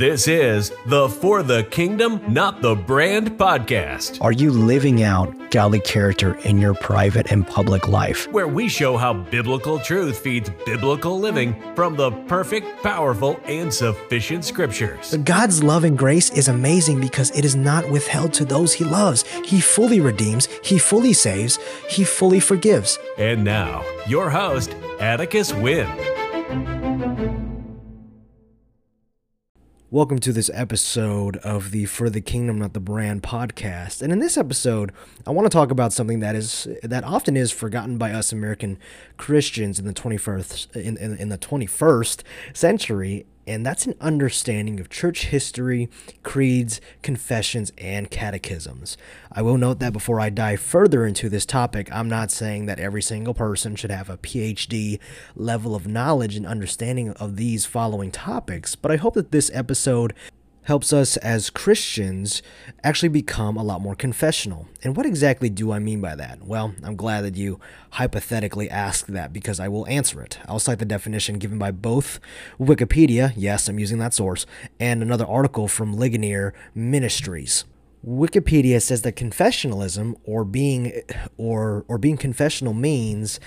This is the For the Kingdom, Not the Brand podcast. Are you living out godly character in your private and public life? Where we show how biblical truth feeds biblical living from the perfect, powerful, and sufficient scriptures. God's love and grace is amazing because it is not withheld to those he loves. He fully redeems, he fully saves, he fully forgives. And now, your host, Atticus Wynn. Welcome to this episode of the For the Kingdom Not the Brand podcast. And in this episode, I want to talk about something that is that often is forgotten by us American Christians in the 21st in, in, in the 21st century, and that's an understanding of church history, creeds, confessions, and catechisms. I will note that before I dive further into this topic, I'm not saying that every single person should have a PhD level of knowledge and understanding of these following topics, but I hope that this episode helps us as Christians actually become a lot more confessional. And what exactly do I mean by that? Well, I'm glad that you hypothetically asked that because I will answer it. I'll cite the definition given by both Wikipedia, yes, I'm using that source, and another article from Ligonier Ministries. Wikipedia says that confessionalism or being or or being confessional means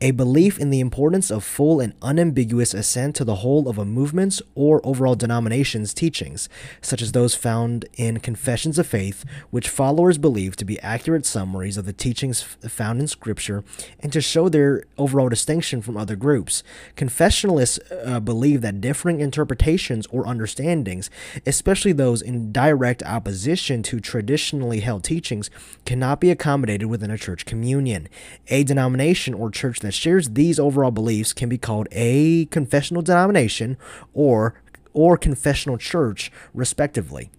a belief in the importance of full and unambiguous assent to the whole of a movement's or overall denomination's teachings, such as those found in Confessions of Faith, which followers believe to be accurate summaries of the teachings found in Scripture, and to show their overall distinction from other groups. Confessionalists uh, believe that differing interpretations or understandings, especially those in direct opposition to traditionally held teachings cannot be accommodated within a church communion. A denomination or church that shares these overall beliefs can be called a confessional denomination or or confessional church, respectively.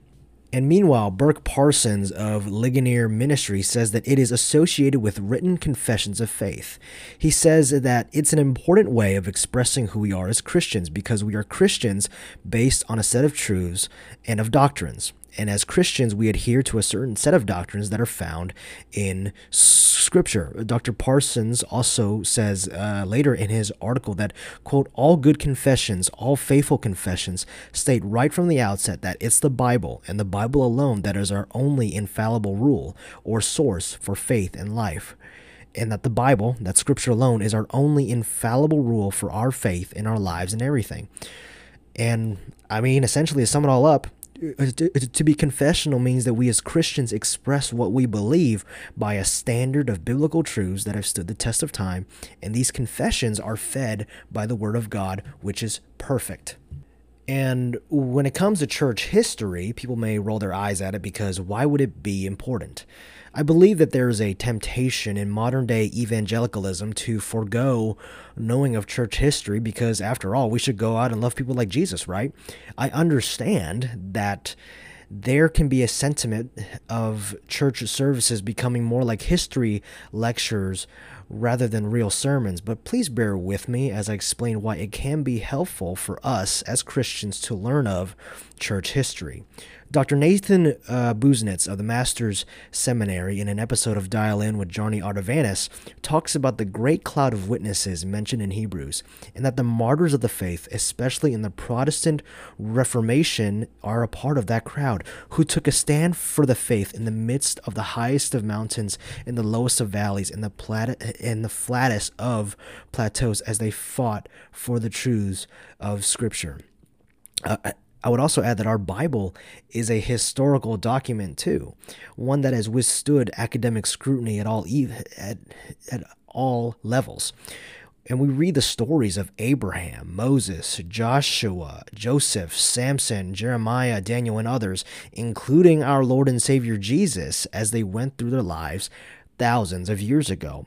And meanwhile, Burk Parsons of Ligonier Ministry says that it is associated with written confessions of faith. He says that it's an important way of expressing who we are as Christians because we are Christians based on a set of truths and of doctrines. And as Christians, we adhere to a certain set of doctrines that are found in Scripture. Dr. Parsons also says uh, later in his article that, quote, all good confessions, all faithful confessions state right from the outset that it's the Bible and the Bible alone that is our only infallible rule or source for faith and life and that the Bible, that Scripture alone, is our only infallible rule for our faith in our lives and everything. And I mean, essentially, to sum it all up, Uh, uh, to be confessional means that we as Christians express what we believe by a standard of biblical truths that have stood the test of time, and these confessions are fed by the Word of God, which is perfect. And when it comes to church history, people may roll their eyes at it because why would it be important? I believe that there is a temptation in modern day evangelicalism to forego knowing of church history because, after all, we should go out and love people like Jesus, right? I understand that there can be a sentiment of church services becoming more like history lectures rather than real sermons, but please bear with me as I explain why it can be helpful for us as Christians to learn of church history. Dr. Nathan uh, Busenitz of the Masters Seminary, in an episode of Dial In with Johnny Ardavanis, talks about the great cloud of witnesses mentioned in Hebrews, and that the martyrs of the faith, especially in the Protestant Reformation, are a part of that crowd, who took a stand for the faith in the midst of the highest of mountains, in the lowest of valleys, in the, plat- in the flattest of plateaus, as they fought for the truths of Scripture. Uh, I would also add that our Bible is a historical document too, one that has withstood academic scrutiny at all at, at all levels. And we read the stories of Abraham, Moses, Joshua, Joseph, Samson, Jeremiah, Daniel, and others, including our Lord and Savior Jesus, as they went through their lives thousands of years ago.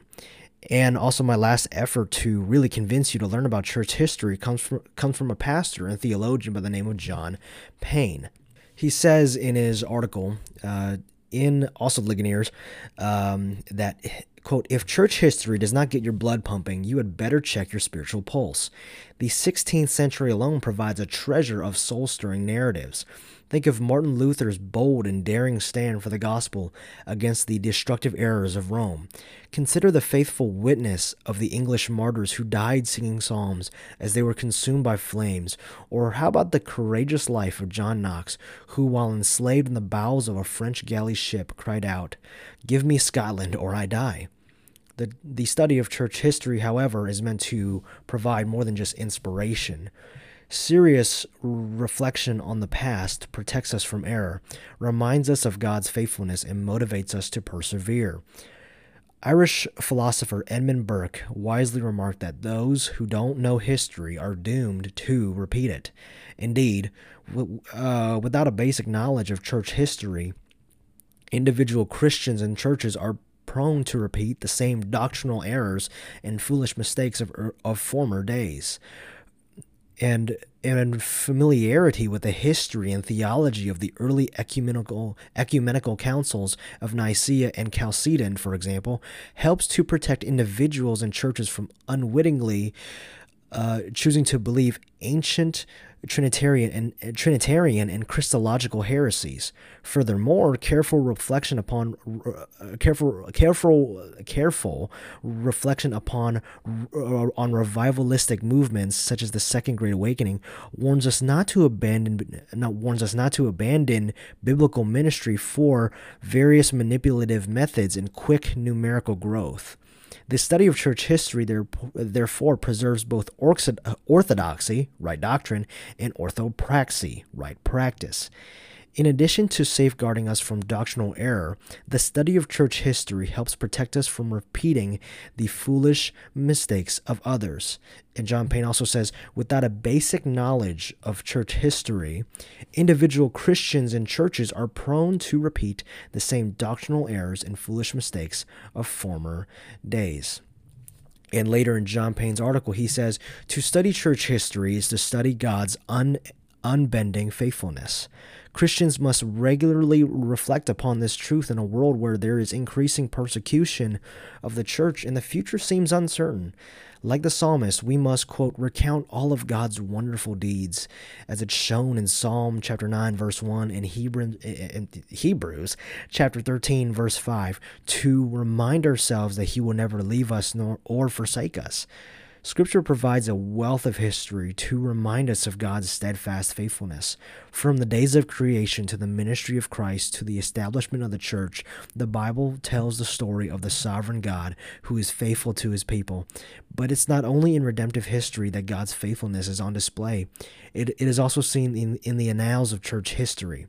And also, my last effort to really convince you to learn about church history comes from, comes from a pastor and theologian by the name of Jon Payne. He says in his article, uh, in also Ligoniers, um, that quote, if church history does not get your blood pumping, you had better check your spiritual pulse. The 16th century alone provides a treasure of soul stirring narratives. Think of Martin Luther's bold and daring stand for the gospel against the destructive errors of Rome. Consider the faithful witness of the English martyrs who died singing psalms as they were consumed by flames. Or how about the courageous life of John Knox, who, while enslaved in the bowels of a French galley ship, cried out, Give me Scotland or I die. The, the study of church history, however, is meant to provide more than just inspiration. Serious reflection on the past protects us from error, reminds us of God's faithfulness, and motivates us to persevere. Irish philosopher Edmund Burke wisely remarked that those who don't know history are doomed to repeat it. Indeed, uh, without a basic knowledge of church history, individual Christians and churches are prone to repeat the same doctrinal errors and foolish mistakes of, er, of former days. And, and familiarity with the history and theology of the early ecumenical, ecumenical councils of Nicaea and Chalcedon, for example, helps to protect individuals and churches from unwittingly uh, choosing to believe ancient Trinitarian and uh, Trinitarian and Christological heresies. Furthermore, careful reflection upon uh, careful careful careful reflection upon uh, on revivalistic movements such as the Second Great Awakening warns us not to abandon not warns us not to abandon biblical ministry for various manipulative methods and quick numerical growth. The study of church history therefore preserves both orthodoxy, right doctrine, and orthopraxy, right practice. In addition to safeguarding us from doctrinal error, the study of church history helps protect us from repeating the foolish mistakes of others. And Jon Payne also says without a basic knowledge of church history, individual Christians and churches are prone to repeat the same doctrinal errors and foolish mistakes of former days. And later in Jon Payne's article, he says to study church history is to study God's un- unbending faithfulness. Christians must regularly reflect upon this truth in a world where there is increasing persecution of the church and the future seems uncertain. Like the psalmist, we must, quote, recount all of God's wonderful deeds, as it's shown in Psalm chapter 9, verse 1, and Hebrews chapter 13, verse 5, to remind ourselves that He will never leave us nor or forsake us. Scripture provides a wealth of history to remind us of God's steadfast faithfulness. From the days of creation to the ministry of Christ to the establishment of the church, the Bible tells the story of the sovereign God who is faithful to his people. But it's not only in redemptive history that God's faithfulness is on display, it, it is also seen in, in the annals of church history.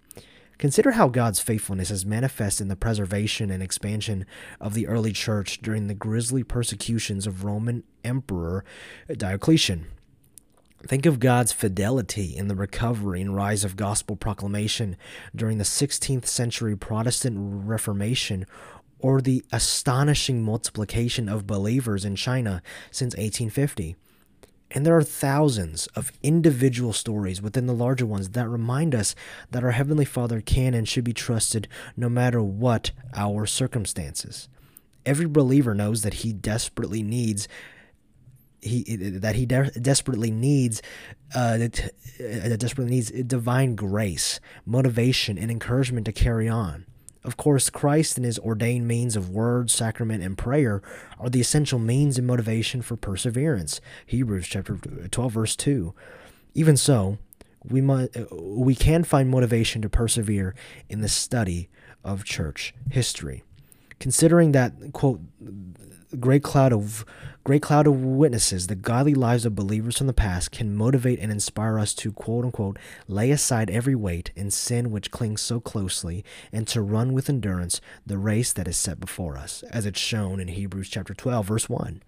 Consider how God's faithfulness is manifest in the preservation and expansion of the early church during the grisly persecutions of Roman Emperor Diocletian. Think of God's fidelity in the recovery and rise of gospel proclamation during the 16th century Protestant Reformation or the astonishing multiplication of believers in China since 1850. And there are thousands of individual stories within the larger ones that remind us that our Heavenly Father can and should be trusted no matter what our circumstances. Every believer knows that he desperately needs he that he de- desperately needs uh, that, uh, desperately needs divine grace, motivation, and encouragement to carry on. Of course, Christ and his ordained means of word, sacrament, and prayer are the essential means and motivation for perseverance. Hebrews chapter 12 verse 2. Even so, we might, we can find motivation to persevere in the study of church history. Considering that quote great cloud of great cloud of witnesses, the godly lives of believers from the past can motivate and inspire us to quote unquote lay aside every weight and sin which clings so closely and to run with endurance the race that is set before us, as it's shown in Hebrews chapter 12 verse 1.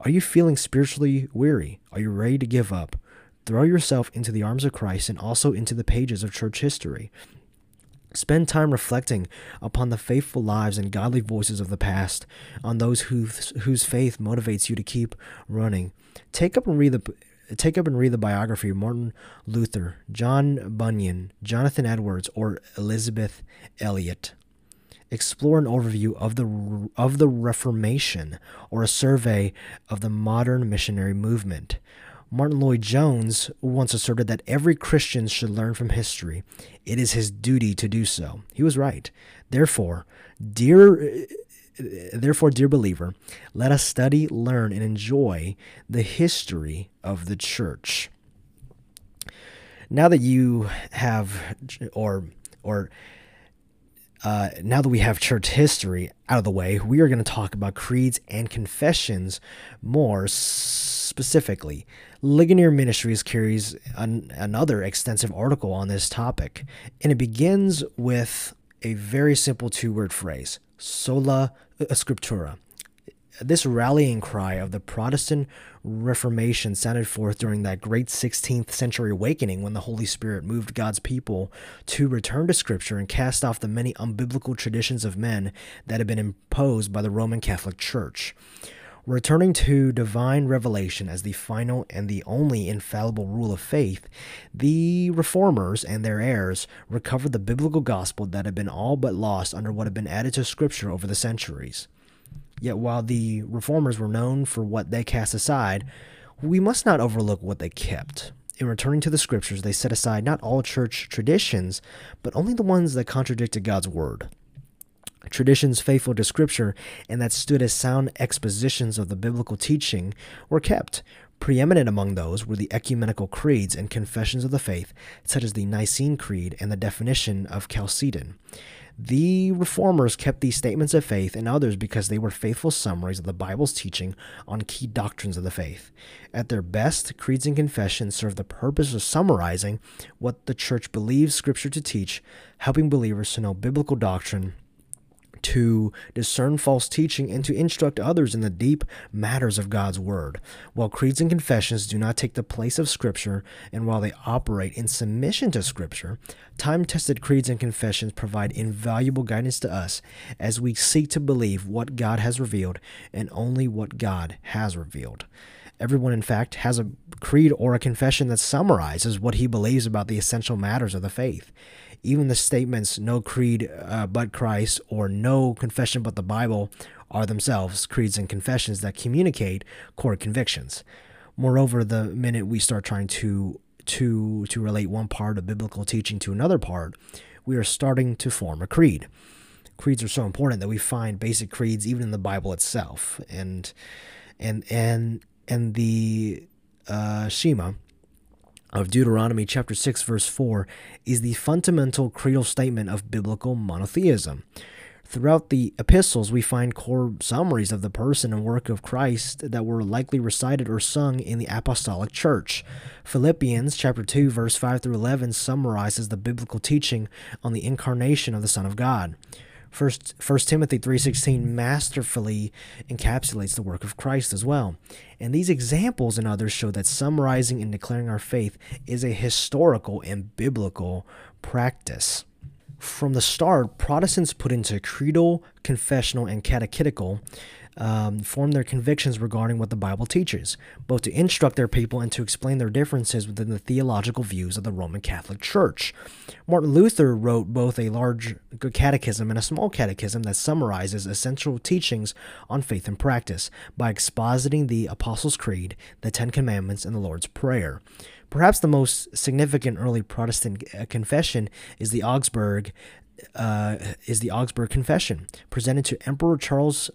Are you feeling spiritually weary? Are you ready to give up? Throw yourself into the arms of Christ and also into the pages of church history. Spend time reflecting upon the faithful lives and godly voices of the past, on those whose, whose faith motivates you to keep running. Take up and read the take up and read the biography of Martin Luther, John Bunyan, Jonathan Edwards, or Elisabeth Elliot. Explore an overview of the of the Reformation or a survey of the modern missionary movement. Martyn Lloyd-Jones once asserted that every Christian should learn from history. It is his duty to do so. He was right. Therefore, dear therefore dear believer, let us study, learn and enjoy the history of the church. Now that you have or or uh, now that we have church history out of the way, we are going to talk about creeds and confessions more specifically. Ligonier Ministries carries an, another extensive article on this topic, and it begins with a very simple two word phrase sola scriptura. This rallying cry of the Protestant Reformation sounded forth during that great 16th century awakening when the Holy Spirit moved God's people to return to Scripture and cast off the many unbiblical traditions of men that had been imposed by the Roman Catholic Church. Returning to divine revelation as the final and the only infallible rule of faith, the reformers and their heirs recovered the biblical gospel that had been all but lost under what had been added to Scripture over the centuries. Yet while the reformers were known for what they cast aside, we must not overlook what they kept. In returning to the scriptures, they set aside not all church traditions, but only the ones that contradicted God's word. Traditions faithful to Scripture and that stood as sound expositions of the biblical teaching were kept. Preeminent among those were the ecumenical creeds and confessions of the faith, such as the Nicene Creed and the definition of Chalcedon. The reformers kept these statements of faith and others because they were faithful summaries of the Bible's teaching on key doctrines of the faith. At their best, creeds and confessions serve the purpose of summarizing what the church believes Scripture to teach, helping believers to know biblical doctrine to discern false teaching and to instruct others in the deep matters of God's Word. While creeds and confessions do not take the place of Scripture, and while they operate in submission to Scripture, time tested creeds and confessions provide invaluable guidance to us as we seek to believe what God has revealed and only what God has revealed. Everyone, in fact, has a creed or a confession that summarizes what he believes about the essential matters of the faith even the statements no creed uh, but Christ or no confession but the Bible are themselves creeds and confessions that communicate core convictions. Moreover, the minute we start trying to to to relate one part of biblical teaching to another part, we are starting to form a creed. Creeds are so important that we find basic creeds even in the Bible itself, and and and and the uh, Shema of Deuteronomy chapter 6 verse 4 is the fundamental creedal statement of biblical monotheism. Throughout the epistles, we find core summaries of the person and work of Christ that were likely recited or sung in the apostolic church. Philippians chapter 2 verse 5 through 11 summarizes the biblical teaching on the incarnation of the Son of God. First, First Timothy 3.16 masterfully encapsulates the work of Christ as well. And these examples and others show that summarizing and declaring our faith is a historical and biblical practice. From the start, Protestants put into creedal, confessional, and catechetical um, form their convictions regarding what the Bible teaches, both to instruct their people and to explain their differences within the theological views of the Roman Catholic Church. Martin Luther wrote both a large catechism and a small catechism that summarizes essential teachings on faith and practice by expositing the Apostles' Creed, the Ten Commandments, and the Lord's Prayer. Perhaps the most significant early Protestant uh, confession is the Augsburg uh, is the Augsburg Confession, presented to Emperor Charles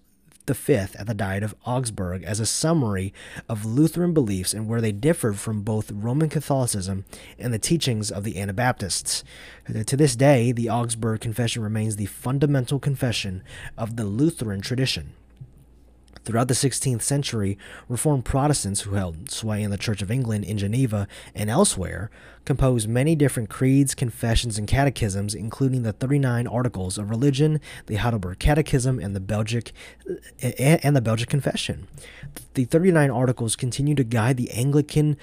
V at the Diet of Augsburg as a summary of Lutheran beliefs and where they differed from both Roman Catholicism and the teachings of the Anabaptists. To this day, the Augsburg Confession remains the fundamental confession of the Lutheran tradition. Throughout the 16th century, Reformed Protestants who held sway in the Church of England in Geneva and elsewhere composed many different creeds, confessions, and catechisms, including the 39 Articles of Religion, the Heidelberg Catechism, and the Belgic eh, and the Belgic Confession. The 39 Articles continue to guide the Anglican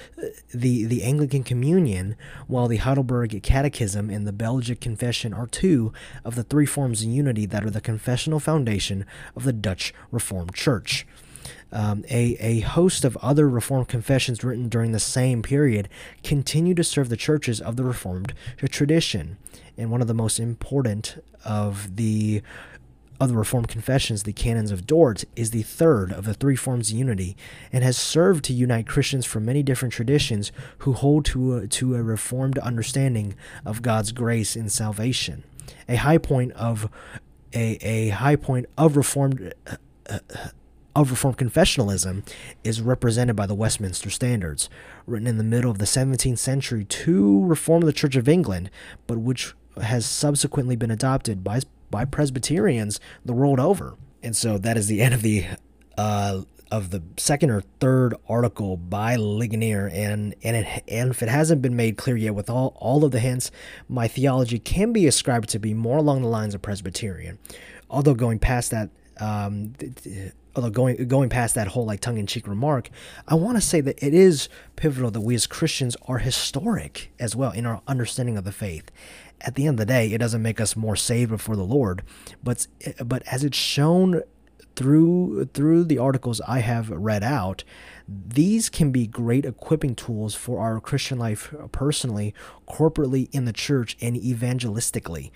the, the Anglican Communion, while the Heidelberg Catechism and the Belgic Confession are two of the three forms of unity that are the confessional foundation of the Dutch Reformed Church. Um, a, a host of other Reformed confessions written during the same period continue to serve the churches of the Reformed tradition. And one of the most important of the of the Reformed confessions, the Canons of Dort, is the third of the three forms of unity and has served to unite Christians from many different traditions who hold to a, to a Reformed understanding of God's grace in salvation. A high point of a, a high point of Reformed. Uh, uh, of Reformed confessionalism is represented by the Westminster Standards, written in the middle of the 17th century to reform the Church of England, but which has subsequently been adopted by by Presbyterians the world over. And so that is the end of the uh, of the second or third article by Ligonier, and and it, and if it hasn't been made clear yet, with all all of the hints, my theology can be ascribed to be more along the lines of Presbyterian, although going past that. Um, although going going past that whole like tongue in cheek remark, I want to say that it is pivotal that we as Christians are historic as well in our understanding of the faith. At the end of the day, it doesn't make us more saved before the Lord, but but as it's shown through through the articles I have read out, these can be great equipping tools for our Christian life personally, corporately in the church, and evangelistically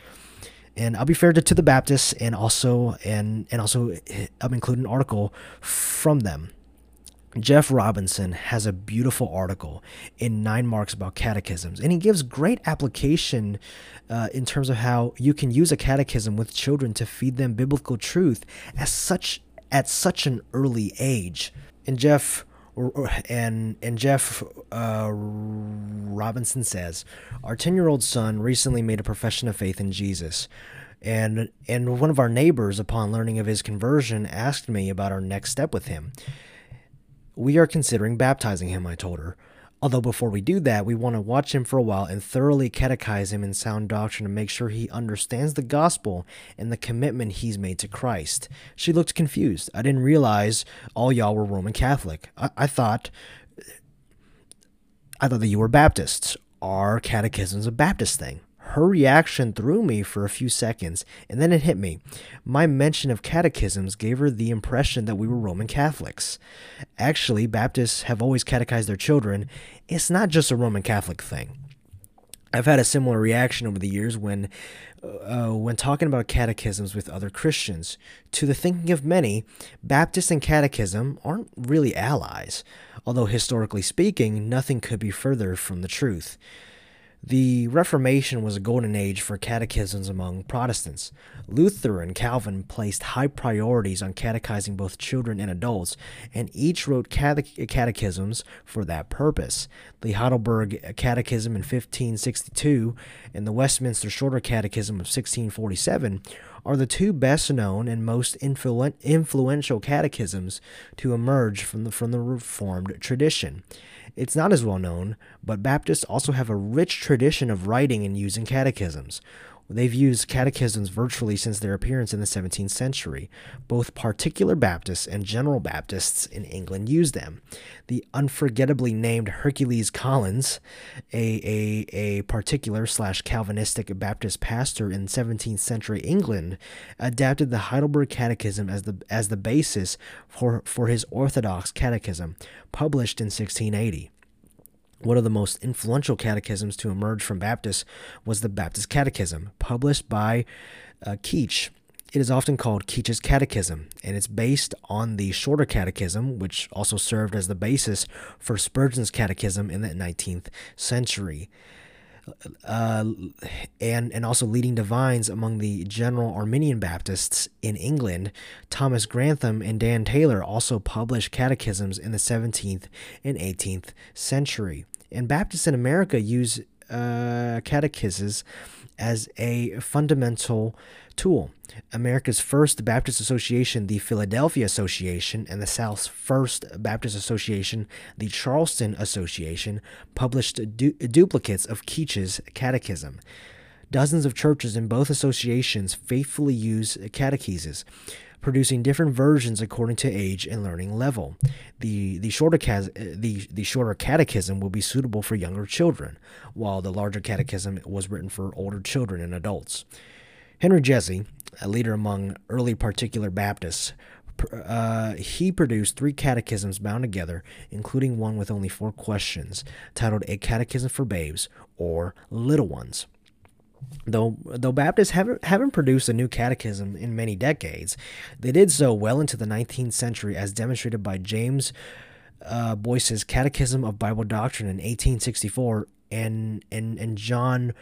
and I'll be fair to, to the Baptists and also and and also I'll include an article from them. Jeff Robinson has a beautiful article in 9Marks about catechisms, and he gives great application uh, in terms of how you can use a catechism with children to feed them biblical truth as such at such an early age. And Jeff and and Jeff uh, Robinson says, our ten year old son recently made a profession of faith in Jesus, and and one of our neighbors, upon learning of his conversion, asked me about our next step with him. We are considering baptizing him, I told her. Although before we do that, we want to watch him for a while and thoroughly catechize him in sound doctrine to make sure he understands the gospel and the commitment he's made to Christ. She looked confused. I didn't realize all y'all were Roman Catholic. I, I thought I thought that you were Baptists. Our catechism's a Baptist thing. Her reaction threw me for a few seconds, and then it hit me. My mention of catechisms gave her the impression that we were Roman Catholics. Actually, Baptists have always catechized their children. It's not just a Roman Catholic thing. I've had a similar reaction over the years when, uh, when talking about catechisms with other Christians. To the thinking of many, Baptist and catechism aren't really allies, although historically speaking, nothing could be further from the truth. The Reformation was a golden age for catechisms among Protestants. Luther and Calvin placed high priorities on catechizing both children and adults, and each wrote cate- catechisms for that purpose. The Heidelberg Catechism in 1562 and the Westminster Shorter Catechism of 1647 are the two best known and most influ- influential catechisms to emerge from the, from the Reformed tradition. It's not as well known, but Baptists also have a rich tradition of writing and using catechisms. They've used catechisms virtually since their appearance in the 17th century. Both particular Baptists and general Baptists in England use them. The unforgettably named Hercules Collins, a, a, a particular slash Calvinistic Baptist pastor in 17th century England, adapted the Heidelberg Catechism as the, as the basis for, for his Orthodox Catechism, published in 1680. One of the most influential catechisms to emerge from Baptists was the Baptist Catechism, published by uh, Keach. It is often called Keach's Catechism, and it's based on the Shorter Catechism, which also served as the basis for Spurgeon's Catechism in the 19th century. Uh, and and also leading divines among the general Arminian Baptists in England, Thomas Grantham and Dan Taylor also published catechisms in the 17th and 18th century. And Baptists in America use uh, catechisms as a fundamental tool. America's first Baptist Association, the Philadelphia Association, and the South's first Baptist Association, the Charleston Association, published du- duplicates of Keach's Catechism. Dozens of churches in both associations faithfully use catecheses, producing different versions according to age and learning level. The the shorter the the shorter catechism will be suitable for younger children, while the larger catechism was written for older children and adults. Henry Jessey, a leader among early particular Baptists, uh, he produced three catechisms bound together, including one with only four questions, titled A Catechism for Babes or Little Ones. Though, though Baptists haven't, haven't produced a new catechism in many decades, they did so well into the 19th century, as demonstrated by James uh, Boyce's Catechism of Bible Doctrine in 1864 and, and, and John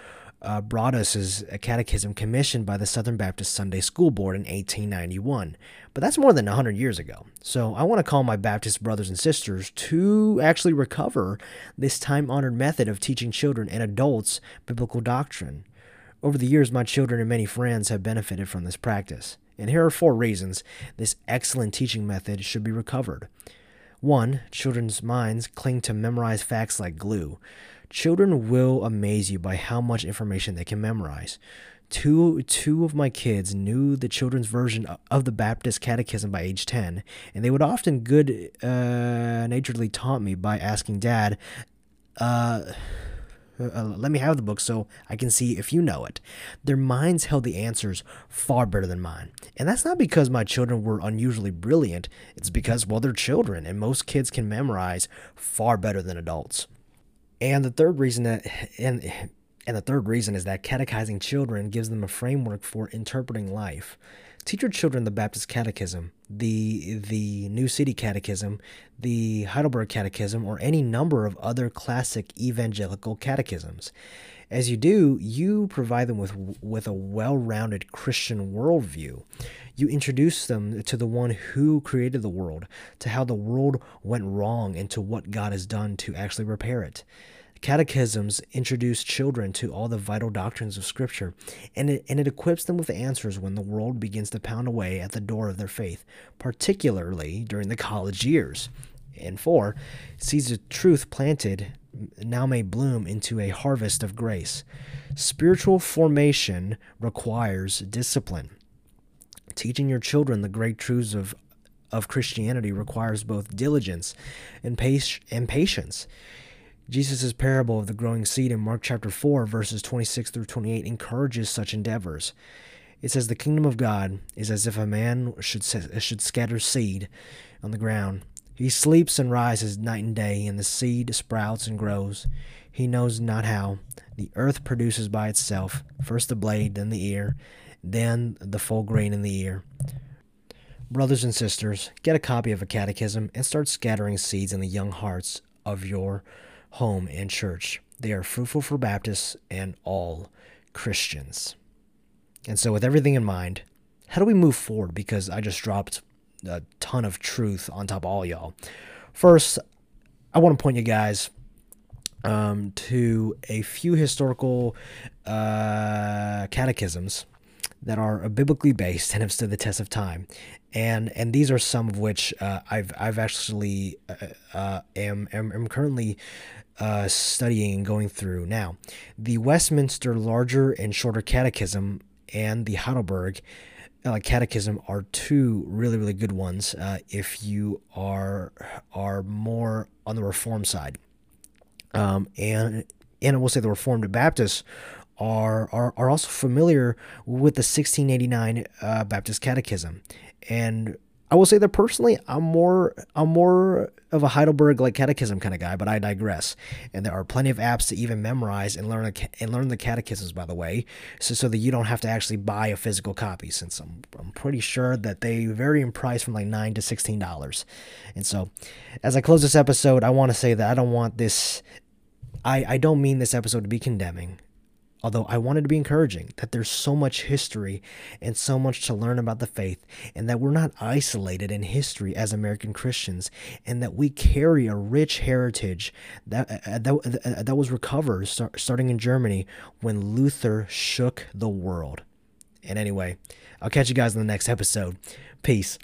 uh, Broadus's Catechism commissioned by the Southern Baptist Sunday School Board in 1891. But that's more than 100 years ago. So I want to call my Baptist brothers and sisters to actually recover this time honored method of teaching children and adults biblical doctrine. Over the years, my children and many friends have benefited from this practice. And here are four reasons this excellent teaching method should be recovered. One, children's minds cling to memorized facts like glue. Children will amaze you by how much information they can memorize. Two, two of my kids knew the children's version of the Baptist Catechism by age 10, and they would often good uh, naturedly taunt me by asking Dad, uh, uh, let me have the book so I can see if you know it. Their minds held the answers far better than mine. And that's not because my children were unusually brilliant, it's because, well, they're children, and most kids can memorize far better than adults. And the third reason that, and, and the third reason is that catechizing children gives them a framework for interpreting life. Teach your children the Baptist Catechism, the the New City Catechism, the Heidelberg Catechism, or any number of other classic evangelical catechisms. As you do, you provide them with with a well-rounded Christian worldview. You introduce them to the one who created the world, to how the world went wrong, and to what God has done to actually repair it. Catechisms introduce children to all the vital doctrines of Scripture, and it, and it equips them with answers when the world begins to pound away at the door of their faith, particularly during the college years. And four, seeds of truth planted now may bloom into a harvest of grace. Spiritual formation requires discipline. Teaching your children the great truths of, of Christianity requires both diligence and, and patience. Jesus' parable of the growing seed in Mark chapter 4, verses 26 through 28, encourages such endeavors. It says, The kingdom of God is as if a man should, should scatter seed on the ground. He sleeps and rises night and day, and the seed sprouts and grows. He knows not how. The earth produces by itself first the blade, then the ear, then the full grain in the ear. Brothers and sisters, get a copy of a catechism and start scattering seeds in the young hearts of your home, and church. They are fruitful for Baptists and all Christians. And so, with everything in mind, how do we move forward? Because I just dropped a ton of truth on top of all y'all. First, I want to point you guys um, to a few historical uh, catechisms that are biblically based and have stood the test of time, and and these are some of which uh, I've I've actually uh, uh am, am am currently uh, studying and going through now. The Westminster Larger and Shorter Catechism and the Heidelberg uh, Catechism are two really really good ones uh, if you are are more on the Reform side. Um, and and I will say the Reformed Baptists are are, are also familiar with the 1689 uh, Baptist Catechism, and I will say that personally, I'm more I'm more of a Heidelberg like catechism kind of guy, but I digress. And there are plenty of apps to even memorize and learn a, and learn the catechisms, by the way, so so that you don't have to actually buy a physical copy. Since I'm I'm pretty sure that they vary in price from like nine to sixteen dollars. And so, as I close this episode, I want to say that I don't want this. I I don't mean this episode to be condemning although I wanted to be encouraging that there's so much history and so much to learn about the faith, and that we're not isolated in history as American Christians, and that we carry a rich heritage that uh, that, uh, that was recovered start, starting in Germany when Luther shook the world. And anyway, I'll catch you guys in the next episode. Peace.